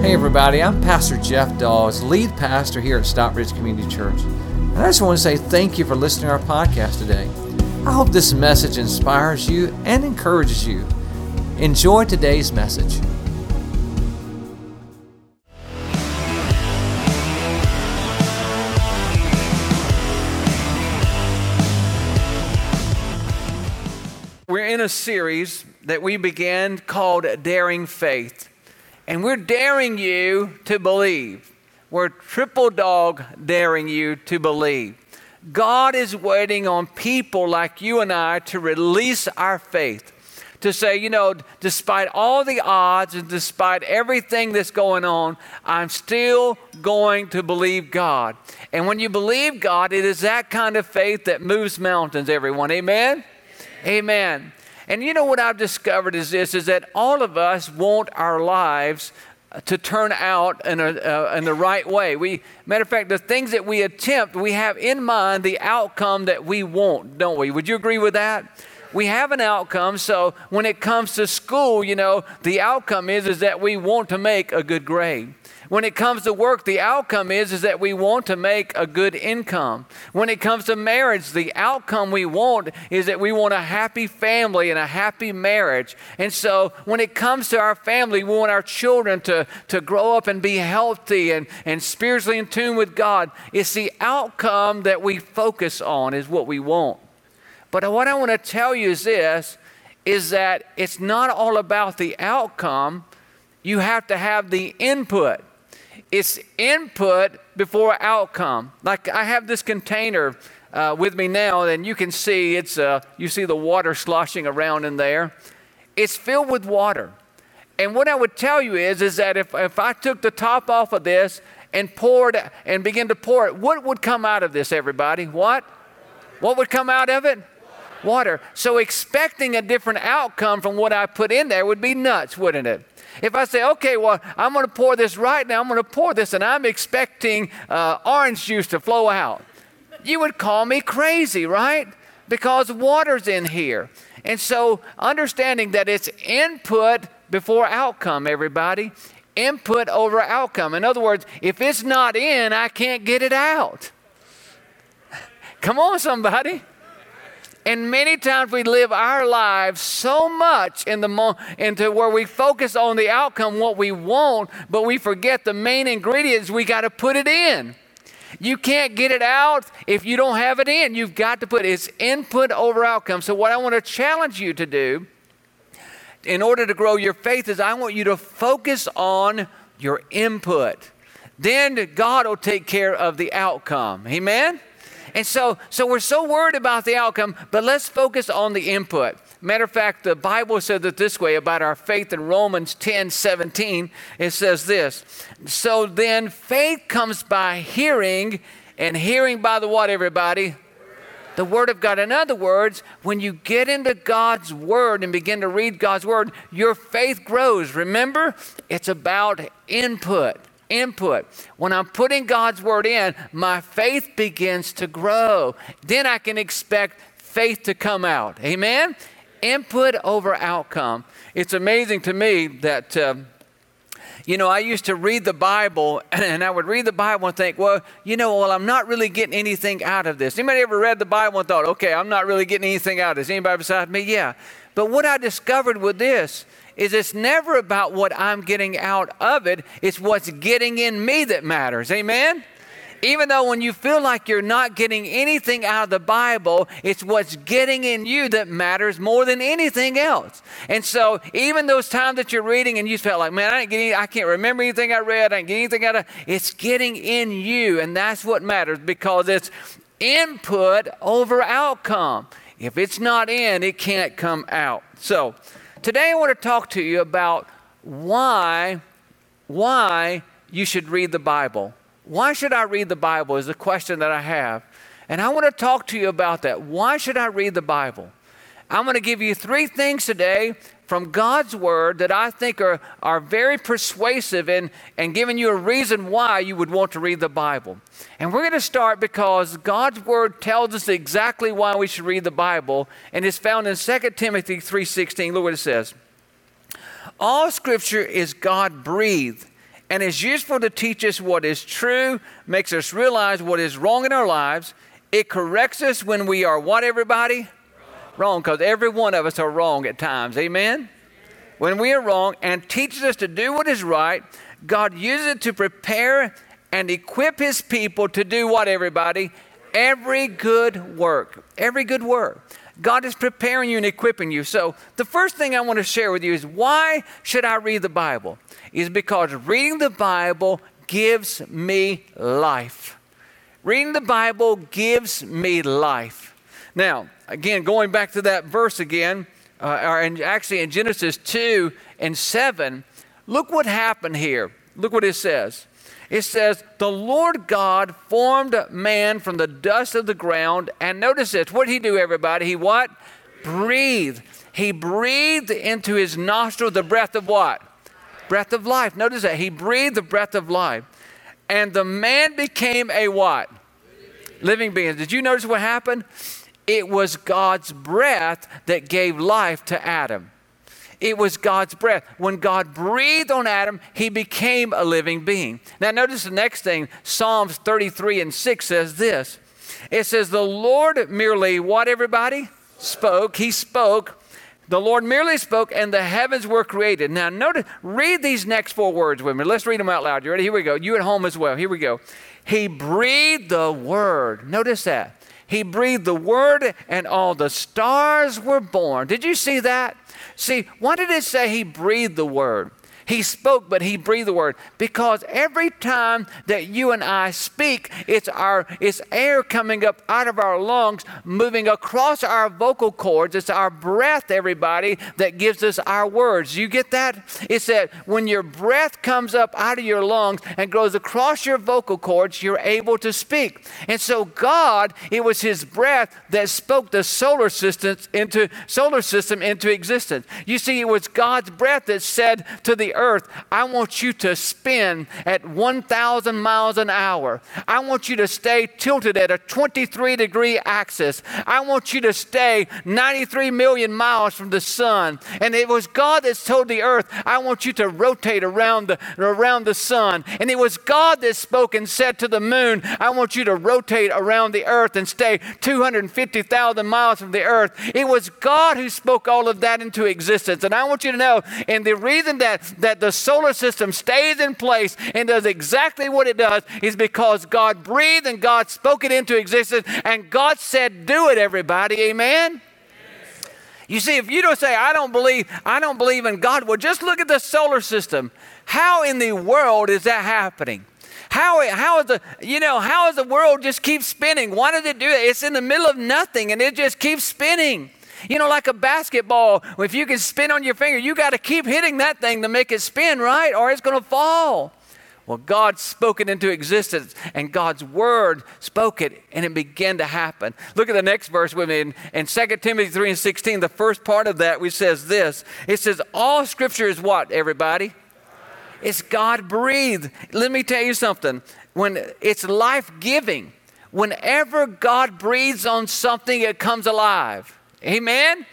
Hey, everybody, I'm Pastor Jeff Dawes, lead pastor here at Stockbridge Community Church. And I just want to say thank you for listening to our podcast today. I hope this message inspires you and encourages you. Enjoy today's message. We're in a series that we began called Daring Faith. And we're daring you to believe. We're triple dog daring you to believe. God is waiting on people like you and I to release our faith. To say, you know, despite all the odds and despite everything that's going on, I'm still going to believe God. And when you believe God, it is that kind of faith that moves mountains, everyone. Amen? Amen. And you know what I've discovered is this is that all of us want our lives to turn out in, a, uh, in the right way. We, matter of fact, the things that we attempt, we have in mind the outcome that we want, don't we? Would you agree with that? We have an outcome, so when it comes to school, you know, the outcome is, is that we want to make a good grade. When it comes to work, the outcome is, is that we want to make a good income. When it comes to marriage, the outcome we want is that we want a happy family and a happy marriage. And so when it comes to our family, we want our children to, to grow up and be healthy and, and spiritually in tune with God. It's the outcome that we focus on, is what we want. But what I want to tell you is this is that it's not all about the outcome. You have to have the input it's input before outcome. Like I have this container uh, with me now, and you can see it's uh, you see the water sloshing around in there. It's filled with water. And what I would tell you is, is that if, if I took the top off of this and poured and began to pour it, what would come out of this, everybody? What? What would come out of it? Water. So expecting a different outcome from what I put in there would be nuts, wouldn't it? If I say, okay, well, I'm going to pour this right now, I'm going to pour this, and I'm expecting uh, orange juice to flow out, you would call me crazy, right? Because water's in here. And so, understanding that it's input before outcome, everybody. Input over outcome. In other words, if it's not in, I can't get it out. Come on, somebody. And many times we live our lives so much in the mo- into where we focus on the outcome, what we want, but we forget the main ingredients. We got to put it in. You can't get it out if you don't have it in. You've got to put it's input over outcome. So what I want to challenge you to do in order to grow your faith is I want you to focus on your input. Then God will take care of the outcome. Amen. And so, so we're so worried about the outcome, but let's focus on the input. Matter of fact, the Bible says it this way about our faith in Romans 10 17. It says this So then faith comes by hearing, and hearing by the what, everybody? The Word of God. In other words, when you get into God's Word and begin to read God's Word, your faith grows. Remember, it's about input input. When I'm putting God's word in, my faith begins to grow. Then I can expect faith to come out. Amen? Input over outcome. It's amazing to me that. Um, you know, I used to read the Bible and I would read the Bible and think, well, you know, well, I'm not really getting anything out of this. Anybody ever read the Bible and thought, okay, I'm not really getting anything out of this? Anybody besides me? Yeah. But what I discovered with this is it's never about what I'm getting out of it, it's what's getting in me that matters. Amen? Even though when you feel like you're not getting anything out of the Bible, it's what's getting in you that matters more than anything else. And so, even those times that you're reading and you felt like, man, I, ain't I can't remember anything I read, I didn't get anything out of it's getting in you, and that's what matters because it's input over outcome. If it's not in, it can't come out. So, Today I want to talk to you about why why you should read the Bible. Why should I read the Bible is the question that I have. And I want to talk to you about that. Why should I read the Bible? I'm going to give you three things today from God's Word that I think are, are very persuasive in, and giving you a reason why you would want to read the Bible. And we're going to start because God's Word tells us exactly why we should read the Bible, and it's found in 2 Timothy 3.16. Look what it says. All Scripture is God-breathed and is useful to teach us what is true, makes us realize what is wrong in our lives. It corrects us when we are what, everybody? Wrong, because every one of us are wrong at times. Amen? When we are wrong and teaches us to do what is right, God uses it to prepare and equip His people to do what, everybody? Every good work. Every good work. God is preparing you and equipping you. So, the first thing I want to share with you is why should I read the Bible? Is because reading the Bible gives me life. Reading the Bible gives me life. Now, again, going back to that verse again, uh, or actually in Genesis 2 and 7, look what happened here. Look what it says. It says, The Lord God formed man from the dust of the ground. And notice this. What did he do, everybody? He what? Breathed. He breathed into his nostril the breath of what? Breath of life. Notice that. He breathed the breath of life. And the man became a what? Living being. Did you notice what happened? It was God's breath that gave life to Adam. It was God's breath. When God breathed on Adam, he became a living being. Now, notice the next thing Psalms 33 and 6 says this it says, The Lord merely, what everybody? Spoke. He spoke. The Lord merely spoke, and the heavens were created. Now, notice, read these next four words with me. Let's read them out loud. You ready? Here we go. You at home as well. Here we go. He breathed the word. Notice that. He breathed the word, and all the stars were born. Did you see that? See, why did it say he breathed the word? He spoke, but he breathed the word. Because every time that you and I speak, it's our it's air coming up out of our lungs, moving across our vocal cords. It's our breath, everybody, that gives us our words. You get that? It's that when your breath comes up out of your lungs and goes across your vocal cords, you're able to speak. And so God, it was his breath that spoke the solar system into solar system into existence. You see, it was God's breath that said to the earth, I want you to spin at 1,000 miles an hour. I want you to stay tilted at a 23 degree axis. I want you to stay 93 million miles from the sun. And it was God that told the earth, I want you to rotate around the, around the sun. And it was God that spoke and said to the moon, I want you to rotate around the earth and stay 250,000 miles from the earth. It was God who spoke all of that into existence. And I want you to know, and the reason that, that that the solar system stays in place and does exactly what it does is because God breathed and God spoke it into existence and God said, Do it, everybody. Amen? You see, if you don't say, I don't believe, I don't believe in God, well, just look at the solar system. How in the world is that happening? How, how is the, you know, how is the world just keep spinning? Why does it do it? It's in the middle of nothing and it just keeps spinning. You know, like a basketball, if you can spin on your finger, you got to keep hitting that thing to make it spin, right? Or it's going to fall. Well, God spoke it into existence, and God's word spoke it, and it began to happen. Look at the next verse with me. In, in 2 Timothy 3 and 16, the first part of that, we says this. It says, All scripture is what, everybody? It's God breathed. Let me tell you something. When it's life giving, whenever God breathes on something, it comes alive. Amen?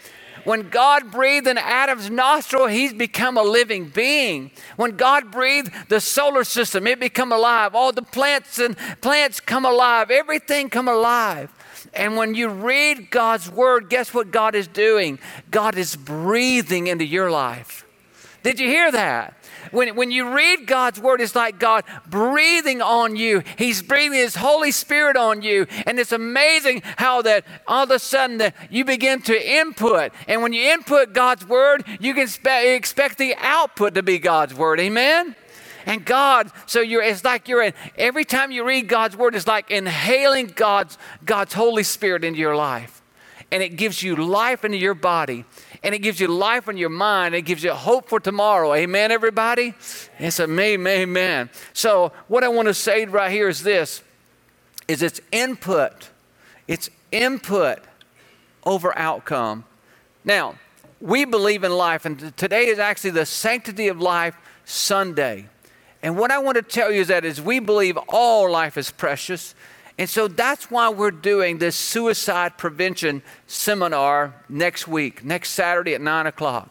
When God breathed in Adam's nostril, he's become a living being. When God breathed the solar system, it become alive. All the plants and plants come alive. Everything come alive. And when you read God's word, guess what God is doing? God is breathing into your life. Did you hear that? When, when you read God's word, it's like God breathing on you. He's breathing His Holy Spirit on you. And it's amazing how that all of a sudden that you begin to input. And when you input God's word, you can spe- expect the output to be God's word. Amen? And God, so you're it's like you're in every time you read God's word, it's like inhaling God's God's Holy Spirit into your life. And it gives you life into your body and it gives you life in your mind. It gives you hope for tomorrow. Amen, everybody? It's a amen, amen. So what I want to say right here is this, is it's input. It's input over outcome. Now, we believe in life, and today is actually the Sanctity of Life Sunday. And what I want to tell you is that is we believe all life is precious. And so that's why we're doing this suicide prevention seminar next week, next Saturday at 9 o'clock.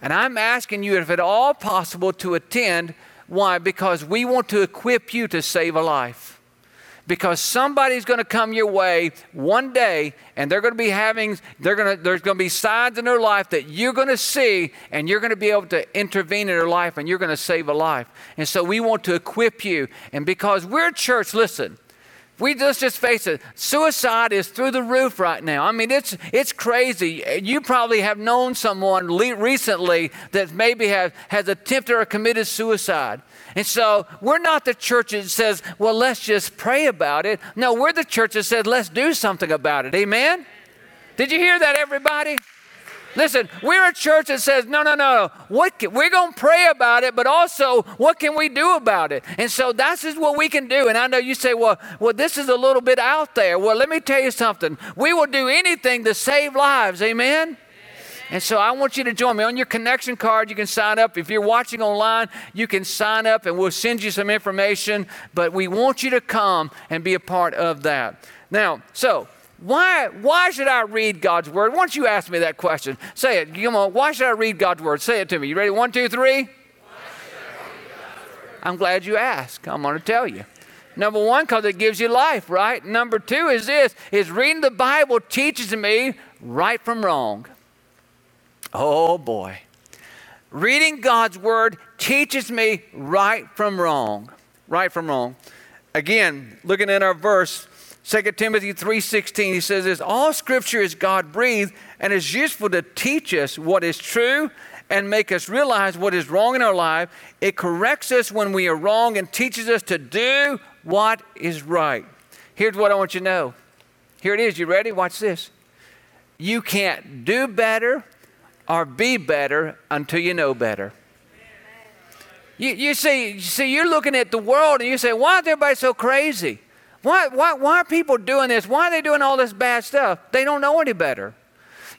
And I'm asking you, if at all possible, to attend Why? Because we want to equip you to save a life because somebody's going to come your way one day and they're going to be having they're going to there's going to be signs in their life that you're going to see and you're going to be able to intervene in their life and you're going to save a life and so we want to equip you and because we're a church listen we just just face it. Suicide is through the roof right now. I mean, it's it's crazy. You probably have known someone recently that maybe has has attempted or committed suicide. And so we're not the church that says, well, let's just pray about it. No, we're the church that says, let's do something about it. Amen? Did you hear that, everybody? Listen, we're a church that says, no, no, no, what can, we're going to pray about it, but also, what can we do about it? And so that's is what we can do. And I know you say, well, well, this is a little bit out there. Well, let me tell you something. We will do anything to save lives. Amen? And so I want you to join me. On your connection card, you can sign up. If you're watching online, you can sign up and we'll send you some information. But we want you to come and be a part of that. Now, so why, why should I read God's word? Once you ask me that question, say it. Come on. Why should I read God's word? Say it to me. You ready? One, two, three. I'm glad you asked. I'm going to tell you. Number one, because it gives you life, right? Number two is this: is reading the Bible teaches me right from wrong. Oh boy. Reading God's word teaches me right from wrong. Right from wrong. Again, looking at our verse, 2 Timothy 3:16, he says this, all scripture is God breathed and is useful to teach us what is true and make us realize what is wrong in our life. It corrects us when we are wrong and teaches us to do what is right. Here's what I want you to know. Here it is. You ready? Watch this. You can't do better or be better until you know better. You, you, see, you see, you're looking at the world and you say, why is everybody so crazy? Why, why, why are people doing this? Why are they doing all this bad stuff? They don't know any better.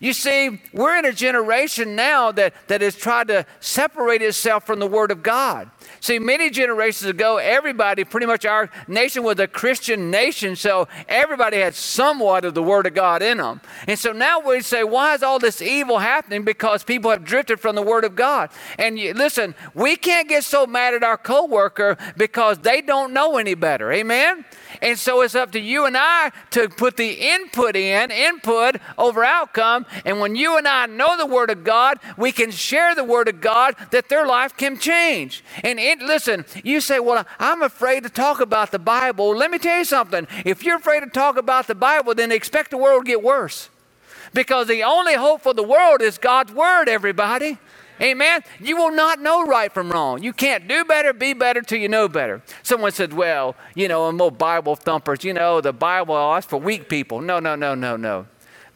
You see, we're in a generation now that, that has tried to separate itself from the Word of God. See, many generations ago, everybody, pretty much our nation was a Christian nation, so everybody had somewhat of the Word of God in them. And so now we say, why is all this evil happening? Because people have drifted from the Word of God. And you, listen, we can't get so mad at our coworker because they don't know any better. Amen? And so it's up to you and I to put the input in, input over outcome. And when you and I know the Word of God, we can share the Word of God that their life can change. And it, listen, you say, Well, I'm afraid to talk about the Bible. Let me tell you something. If you're afraid to talk about the Bible, then expect the world to get worse. Because the only hope for the world is God's Word, everybody. Amen. You will not know right from wrong. You can't do better, be better till you know better. Someone said, well, you know, I'm more Bible thumpers, you know, the Bible, oh, that's for weak people. No, no, no, no, no.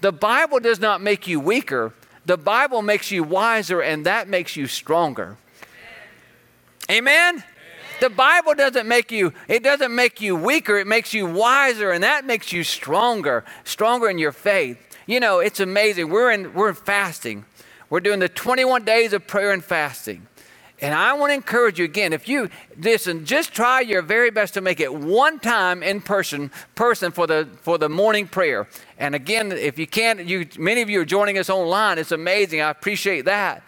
The Bible does not make you weaker. The Bible makes you wiser, and that makes you stronger. Amen? The Bible doesn't make you, it doesn't make you weaker, it makes you wiser, and that makes you stronger, stronger in your faith. You know, it's amazing. We're in, we're in fasting. We're doing the 21 days of prayer and fasting. And I want to encourage you again, if you listen, just try your very best to make it one time in person, person for the for the morning prayer. And again, if you can't, you many of you are joining us online. It's amazing. I appreciate that.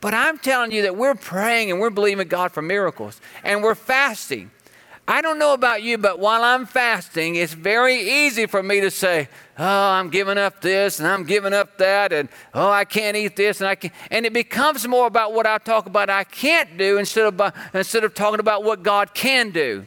But I'm telling you that we're praying and we're believing God for miracles. And we're fasting. I don't know about you, but while I'm fasting, it's very easy for me to say, oh, I'm giving up this and I'm giving up that, and oh, I can't eat this, and I can and it becomes more about what I talk about I can't do instead of instead of talking about what God can do.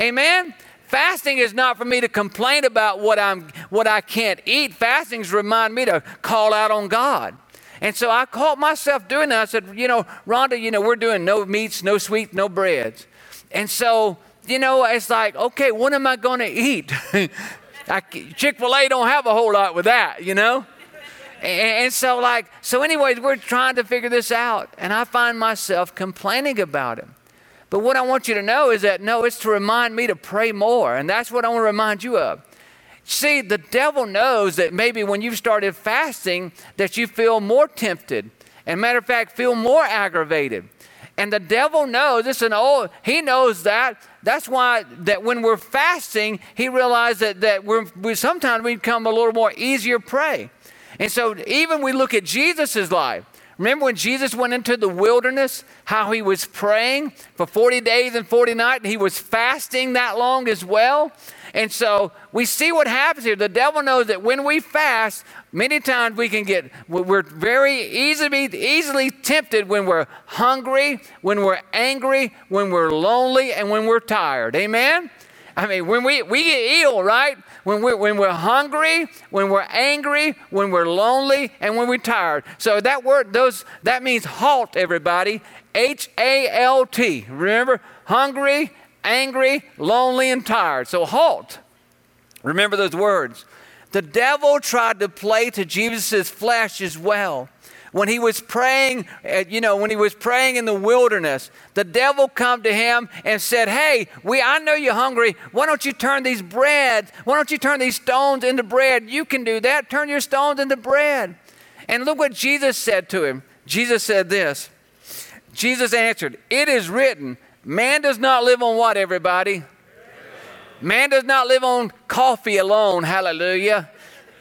Amen. Fasting is not for me to complain about what I'm what I can't eat. Fasting's remind me to call out on God. And so I caught myself doing that. I said, you know, Rhonda, you know, we're doing no meats, no sweets, no breads. And so, you know, it's like, okay, what am I going to eat? Chick fil A don't have a whole lot with that, you know? And, and so, like, so, anyways, we're trying to figure this out. And I find myself complaining about it. But what I want you to know is that no, it's to remind me to pray more. And that's what I want to remind you of. See, the devil knows that maybe when you've started fasting, that you feel more tempted. And matter of fact, feel more aggravated. And the devil knows, it's an old, he knows that. That's why that when we're fasting, he realized that, that we're, we sometimes we become a little more easier prey. And so even we look at Jesus' life, Remember when Jesus went into the wilderness, how he was praying for 40 days and 40 nights, and he was fasting that long as well? And so we see what happens here. The devil knows that when we fast, many times we can get, we're very easily, easily tempted when we're hungry, when we're angry, when we're lonely, and when we're tired. Amen? I mean, when we, we get ill, right? When we're, when we're hungry, when we're angry, when we're lonely, and when we're tired. So that word, those, that means halt, everybody. H A L T. Remember? Hungry, angry, lonely, and tired. So halt. Remember those words. The devil tried to play to Jesus' flesh as well when he was praying, uh, you know, when he was praying in the wilderness, the devil come to him and said, "Hey, we I know you're hungry. Why don't you turn these bread? Why don't you turn these stones into bread? You can do that. Turn your stones into bread." And look what Jesus said to him. Jesus said this. Jesus answered, "It is written, man does not live on what everybody? Man does not live on coffee alone. Hallelujah.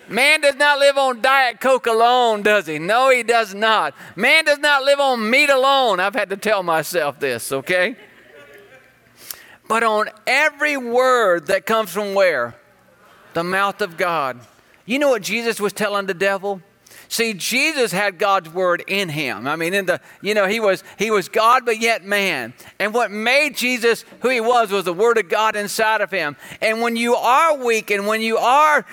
Man does not live on Diet Coke alone, does he? No, he does not. Man does not live on meat alone. I've had to tell myself this, okay? But on every word that comes from where? The mouth of God. You know what Jesus was telling the devil? See, Jesus had God's word in him. I mean, in the, you know, he was he was God but yet man. And what made Jesus who he was was the word of God inside of him. And when you are weak and when you are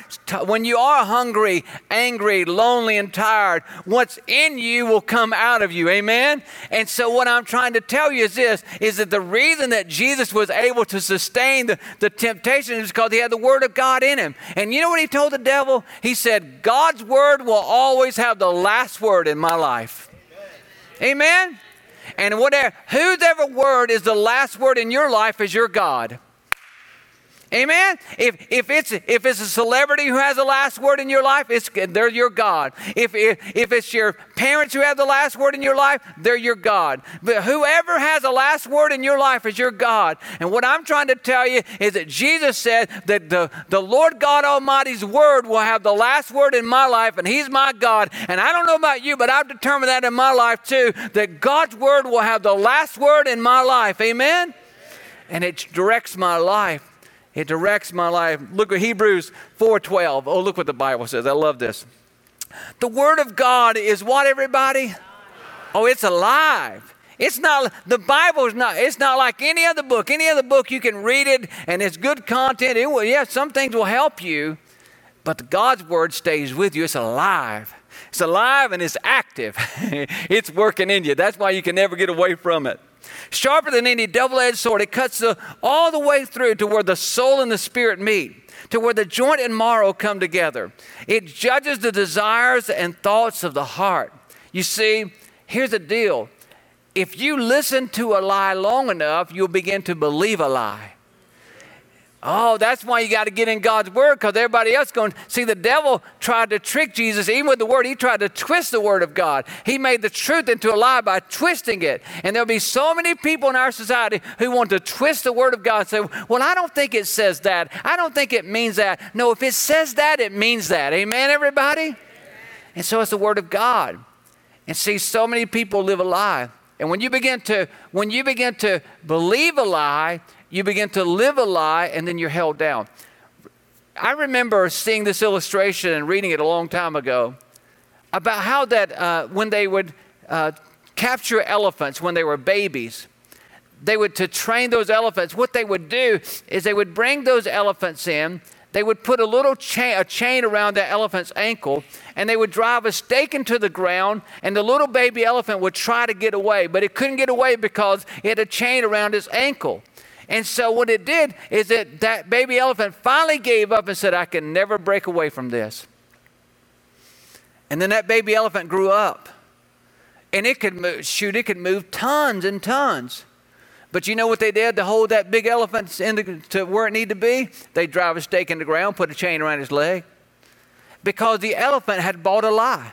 when you are hungry, angry, lonely and tired, what's in you will come out of you. Amen. And so what I'm trying to tell you is this is that the reason that Jesus was able to sustain the, the temptation is because he had the word of God in him. And you know what he told the devil? He said, God's word will always always have the last word in my life. Amen? And whatever, whose ever word is the last word in your life is your God. Amen. If, if, it's, if it's a celebrity who has the last word in your life, it's, they're your God. If, if, if it's your parents who have the last word in your life, they're your God. But whoever has the last word in your life is your God. And what I'm trying to tell you is that Jesus said that the, the Lord God Almighty's word will have the last word in my life, and He's my God. And I don't know about you, but I've determined that in my life too, that God's word will have the last word in my life. Amen? And it directs my life. It directs my life. Look at Hebrews 4:12. Oh, look what the Bible says. I love this. The word of God is what everybody? Oh, it's alive. It's not the Bible is not it's not like any other book. Any other book you can read it and it's good content. It will, yeah, some things will help you, but God's word stays with you. It's alive. It's alive and it's active. it's working in you. That's why you can never get away from it. Sharper than any double edged sword, it cuts the, all the way through to where the soul and the spirit meet, to where the joint and marrow come together. It judges the desires and thoughts of the heart. You see, here's the deal if you listen to a lie long enough, you'll begin to believe a lie. Oh, that's why you got to get in God's word because everybody else going. See, the devil tried to trick Jesus, even with the word. He tried to twist the word of God. He made the truth into a lie by twisting it. And there'll be so many people in our society who want to twist the word of God and say, Well, I don't think it says that. I don't think it means that. No, if it says that, it means that. Amen, everybody? And so it's the word of God. And see, so many people live a lie. And when you begin to when you begin to believe a lie, you begin to live a lie, and then you're held down. I remember seeing this illustration and reading it a long time ago about how that uh, when they would uh, capture elephants when they were babies, they would to train those elephants. What they would do is they would bring those elephants in. They would put a little chain, a chain around the elephant's ankle, and they would drive a stake into the ground, and the little baby elephant would try to get away, but it couldn't get away because it had a chain around its ankle. And so what it did is that that baby elephant finally gave up and said, I can never break away from this. And then that baby elephant grew up. And it could move, shoot, it could move tons and tons. But you know what they did to hold that big elephant into, to where it needed to be? They drive a stake in the ground, put a chain around his leg. Because the elephant had bought a lie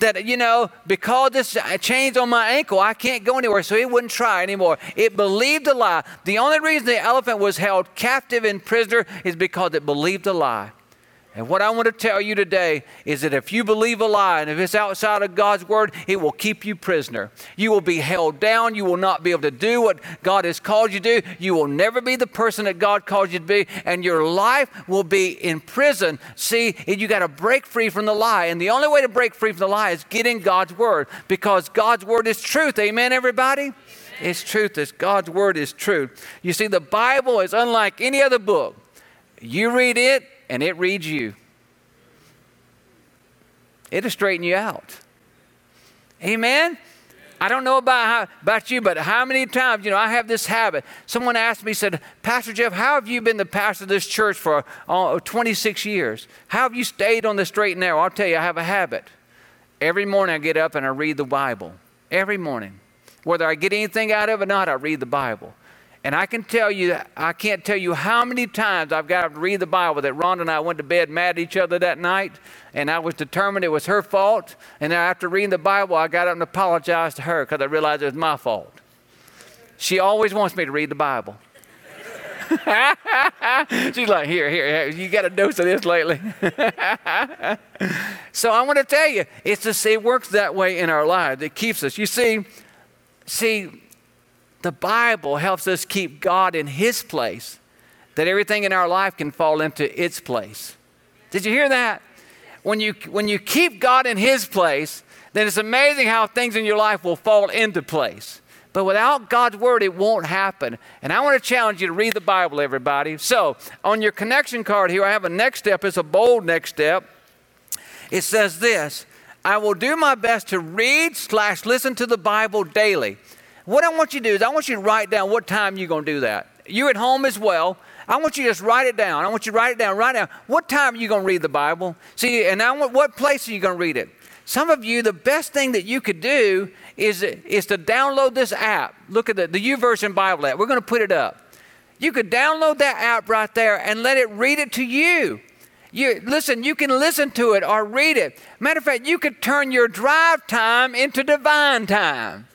that, you know, because this chain's on my ankle, I can't go anywhere. So it wouldn't try anymore. It believed a lie. The only reason the elephant was held captive and prisoner is because it believed a lie. And what I want to tell you today is that if you believe a lie and if it's outside of God's word, it will keep you prisoner. You will be held down. You will not be able to do what God has called you to do. You will never be the person that God called you to be, and your life will be in prison. See, you got to break free from the lie. And the only way to break free from the lie is get in God's word because God's word is truth. Amen, everybody? It's truth. It's God's word is truth. You see, the Bible is unlike any other book. You read it, and it reads you. It'll straighten you out. Amen? I don't know about, how, about you, but how many times, you know, I have this habit. Someone asked me, said, Pastor Jeff, how have you been the pastor of this church for uh, 26 years? How have you stayed on the straight and narrow? I'll tell you, I have a habit. Every morning I get up and I read the Bible. Every morning. Whether I get anything out of it or not, I read the Bible. And I can tell you, I can't tell you how many times I've got to read the Bible that Rhonda and I went to bed mad at each other that night, and I was determined it was her fault. And after reading the Bible, I got up and apologized to her because I realized it was my fault. She always wants me to read the Bible. She's like, here, here, you got a dose of this lately. so I want to tell you, it's just, it works that way in our lives. It keeps us. You see, see, the Bible helps us keep God in His place, that everything in our life can fall into its place. Did you hear that? When you, when you keep God in His place, then it's amazing how things in your life will fall into place. But without God's Word, it won't happen. And I want to challenge you to read the Bible, everybody. So, on your connection card here, I have a next step. It's a bold next step. It says this I will do my best to read slash listen to the Bible daily. What I want you to do is I want you to write down what time you're going to do that. You're at home as well. I want you to just write it down. I want you to write it down. Write down what time are you going to read the Bible? See, and I want what place are you going to read it? Some of you, the best thing that you could do is, is to download this app. Look at the, the YouVersion Bible app. We're going to put it up. You could download that app right there and let it read it to you. You listen, you can listen to it or read it. Matter of fact, you could turn your drive time into divine time.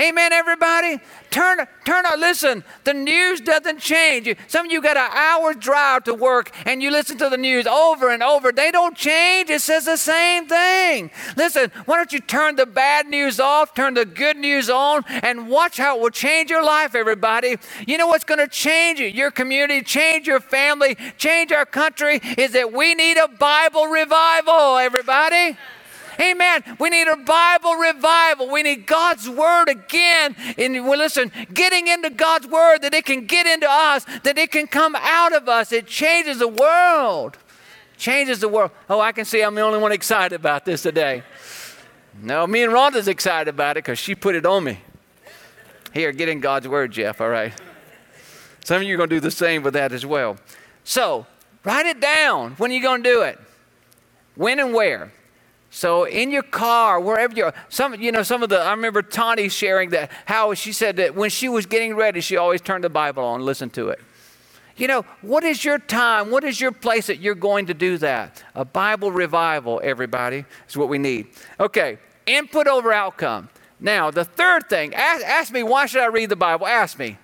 Amen, everybody? Turn, turn on, listen, the news doesn't change. Some of you got an hour drive to work and you listen to the news over and over. They don't change. It says the same thing. Listen, why don't you turn the bad news off, turn the good news on, and watch how it will change your life, everybody. You know what's going to change it? Your community, change your family, change our country is that we need a Bible revival, everybody. Amen. We need a Bible revival. We need God's Word again. And well, listen, getting into God's Word that it can get into us, that it can come out of us. It changes the world. Changes the world. Oh, I can see I'm the only one excited about this today. No, me and Rhonda's excited about it because she put it on me. Here, get in God's Word, Jeff, all right? Some of you are going to do the same with that as well. So, write it down. When are you going to do it? When and where? So in your car, wherever you're, some you know some of the I remember Tani sharing that how she said that when she was getting ready, she always turned the Bible on, listened to it. You know, what is your time? What is your place that you're going to do that? A Bible revival, everybody, is what we need. Okay, input over outcome. Now, the third thing, ask, ask me, why should I read the Bible? Ask me.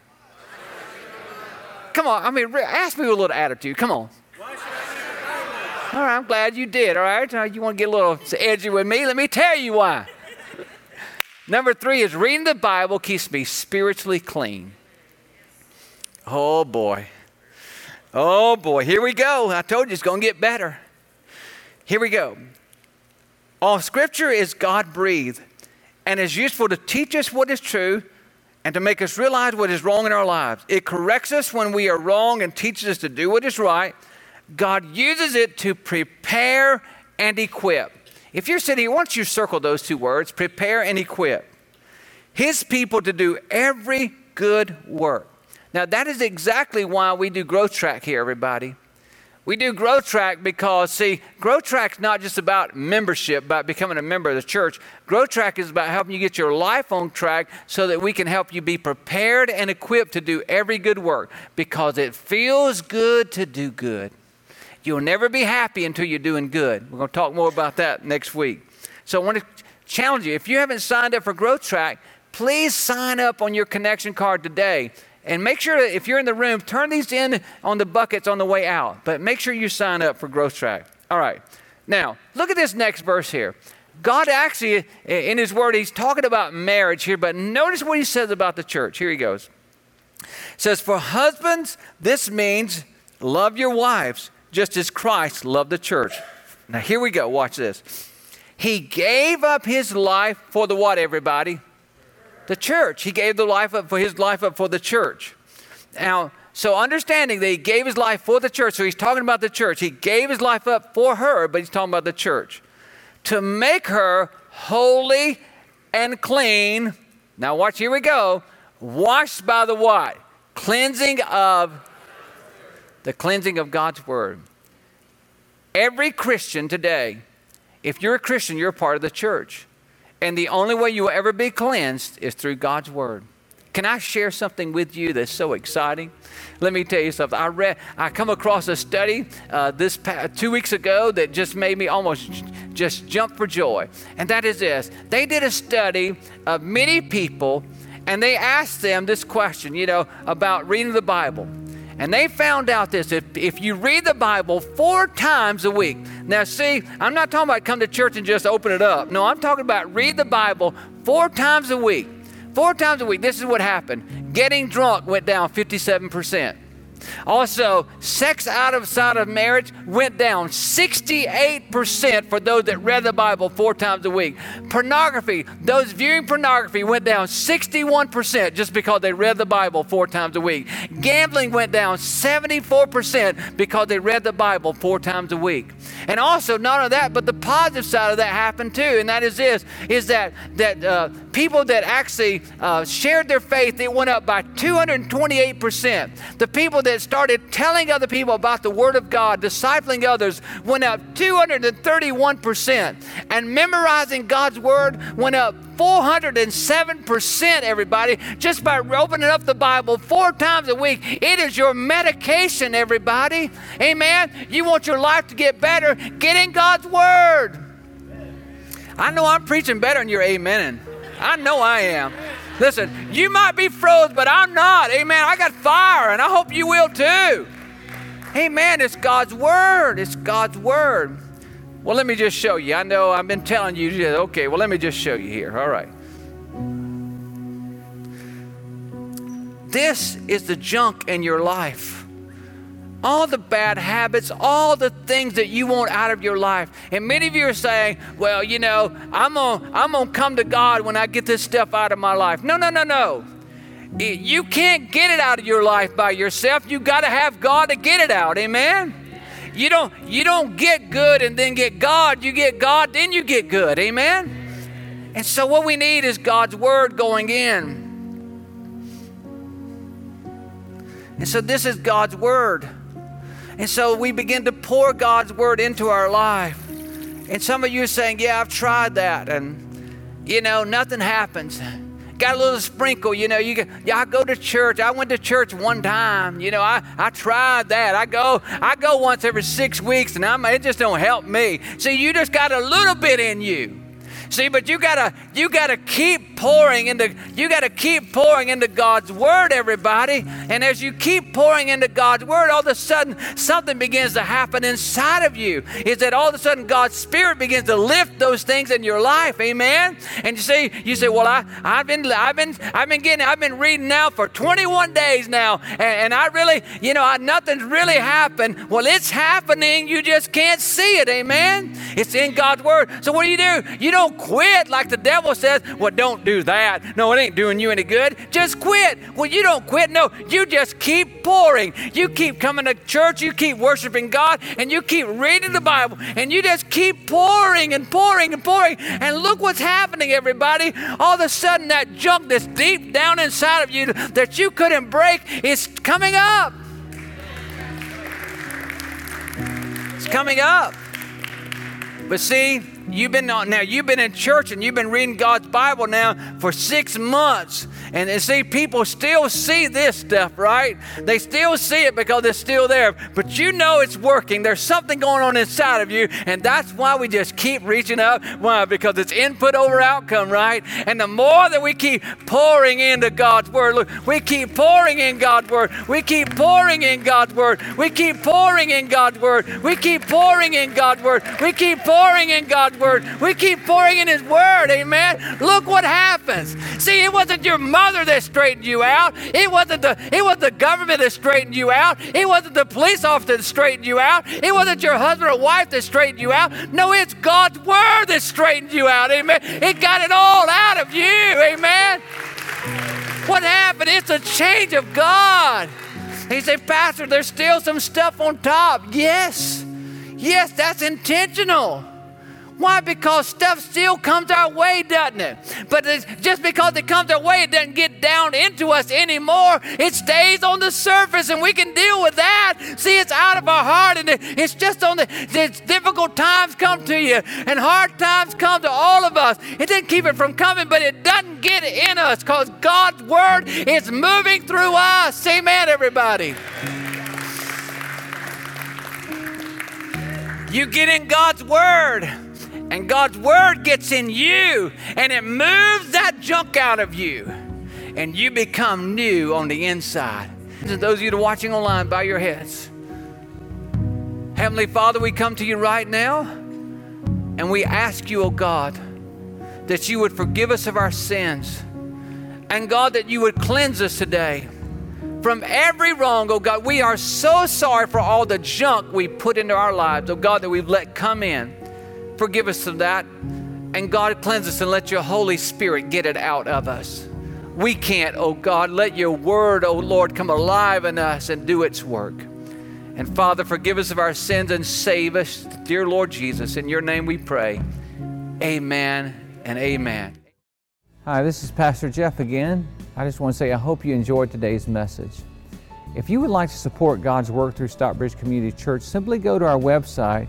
Come on, I mean, ask me with a little attitude. Come on. All right, I'm glad you did. All right, you want to get a little edgy with me? Let me tell you why. Number three is reading the Bible keeps me spiritually clean. Oh boy. Oh boy. Here we go. I told you it's going to get better. Here we go. All scripture is God breathed and is useful to teach us what is true and to make us realize what is wrong in our lives. It corrects us when we are wrong and teaches us to do what is right. God uses it to prepare and equip. If you're sitting don't you circle those two words prepare and equip? His people to do every good work. Now, that is exactly why we do Growth Track here, everybody. We do Growth Track because, see, Growth Track's not just about membership, about becoming a member of the church. Growth Track is about helping you get your life on track so that we can help you be prepared and equipped to do every good work because it feels good to do good. You'll never be happy until you're doing good. We're going to talk more about that next week. So I want to challenge you if you haven't signed up for Growth Track, please sign up on your connection card today And make sure that if you're in the room, turn these in on the buckets on the way out. But make sure you sign up for Growth Track. All right. Now, look at this next verse here. God actually, in His Word, He's talking about marriage here, but notice what He says about the church. Here He goes. It says, For husbands, this means love your wives, just as Christ loved the church. Now, here we go. Watch this. He gave up His life for the what, everybody? The church. He gave the life up for His life up for the church. Now, so understanding that he gave his life for the church, so he's talking about the church. He gave his life up for her, but he's talking about the church to make her holy and clean. Now, watch, here we go. Washed by the what? Cleansing of the cleansing of God's word. Every Christian today, if you're a Christian, you're part of the church. And the only way you will ever be cleansed is through God's word. Can I share something with you that's so exciting? Let me tell you something. I read, I come across a study uh, this past, two weeks ago that just made me almost just jump for joy. And that is this they did a study of many people and they asked them this question, you know, about reading the Bible. And they found out this if, if you read the Bible four times a week. Now, see, I'm not talking about come to church and just open it up. No, I'm talking about read the Bible four times a week. Four times a week. This is what happened. Getting drunk went down 57%. Also, sex outside of marriage went down 68% for those that read the Bible four times a week. Pornography, those viewing pornography went down 61% just because they read the Bible four times a week. Gambling went down 74% because they read the Bible four times a week. And also, not only that, but the positive side of that happened too, and that is this: is that that uh, people that actually uh, shared their faith, it went up by 228 percent. The people that started telling other people about the Word of God, discipling others, went up 231 percent, and memorizing God's Word went up 407%, everybody, just by opening up the Bible four times a week. It is your medication, everybody. Amen. You want your life to get better, get in God's Word. I know I'm preaching better than you're amening. I know I am. Listen, you might be froze, but I'm not. Amen. I got fire, and I hope you will too. Amen. It's God's Word. It's God's Word. Well, let me just show you. I know I've been telling you, okay, well, let me just show you here. All right. This is the junk in your life. All the bad habits, all the things that you want out of your life. And many of you are saying, well, you know, I'm going I'm gonna come to God when I get this stuff out of my life. No, no, no, no. You can't get it out of your life by yourself. You got to have God to get it out. Amen? You don't you don't get good and then get God. You get God, then you get good. Amen. And so what we need is God's word going in. And so this is God's word. And so we begin to pour God's word into our life. And some of you are saying, Yeah, I've tried that. And, you know, nothing happens got a little sprinkle. You know, you yeah, I go to church. I went to church one time. You know, I, I tried that. I go I go once every six weeks, and I'm, it just don't help me. See, you just got a little bit in you. See, but you gotta you gotta keep pouring into you gotta keep pouring into God's word, everybody. And as you keep pouring into God's word, all of a sudden something begins to happen inside of you. Is that all of a sudden God's spirit begins to lift those things in your life, amen? And you see, you say, Well, I, I've been I've been I've been getting I've been reading now for 21 days now, and, and I really, you know, I, nothing's really happened. Well, it's happening, you just can't see it, amen? It's in God's word. So what do you do? You don't quit like the devil says. Well, don't do that. No, it ain't doing you any good. Just quit. Well, you don't quit. No, you just keep pouring. You keep coming to church. You keep worshiping God and you keep reading the Bible and you just keep pouring and pouring and pouring. And look what's happening, everybody. All of a sudden, that junk that's deep down inside of you that you couldn't break is coming up. It's coming up. But see, You've been now you've been in church and you've been reading God's Bible now for six months, And, and see, people still see this stuff, right? They still see it because it's still there. But you know it's working. There's something going on inside of you. And that's why we just keep reaching up. Why? Because it's input over outcome, right? And the more that we keep pouring into God's Word, look, we keep pouring in God's Word. We keep pouring in God's Word. We keep pouring in God's Word. We keep pouring in God's Word. We keep pouring in God's Word. We keep pouring in His Word. Amen. Look what happens. See, it wasn't your mother that straightened you out. It wasn't the it was the government that straightened you out. It wasn't the police officer that straightened you out. It wasn't your husband or wife that straightened you out. No, it's God's word that straightened you out. Amen. It got it all out of you. Amen. What happened? It's a change of God. He said, Pastor, there's still some stuff on top. Yes. Yes, that's intentional. Why? Because stuff still comes our way, doesn't it? But just because it comes our way, it doesn't get down into us anymore. It stays on the surface and we can deal with that. See, it's out of our heart and it's just on the it's difficult times come to you and hard times come to all of us. It didn't keep it from coming, but it doesn't get in us because God's word is moving through us. Amen, everybody. You get in God's word and God's word gets in you and it moves that junk out of you and you become new on the inside. And those of you that are watching online, bow your heads. Heavenly Father, we come to you right now and we ask you, oh God, that you would forgive us of our sins. And God, that you would cleanse us today from every wrong, oh God. We are so sorry for all the junk we put into our lives, oh God, that we've let come in. Forgive us of that. And God, cleanse us and let your Holy Spirit get it out of us. We can't, oh God. Let your word, oh Lord, come alive in us and do its work. And Father, forgive us of our sins and save us. Dear Lord Jesus, in your name we pray. Amen and amen. Hi, this is Pastor Jeff again. I just want to say I hope you enjoyed today's message. If you would like to support God's work through Stockbridge Community Church, simply go to our website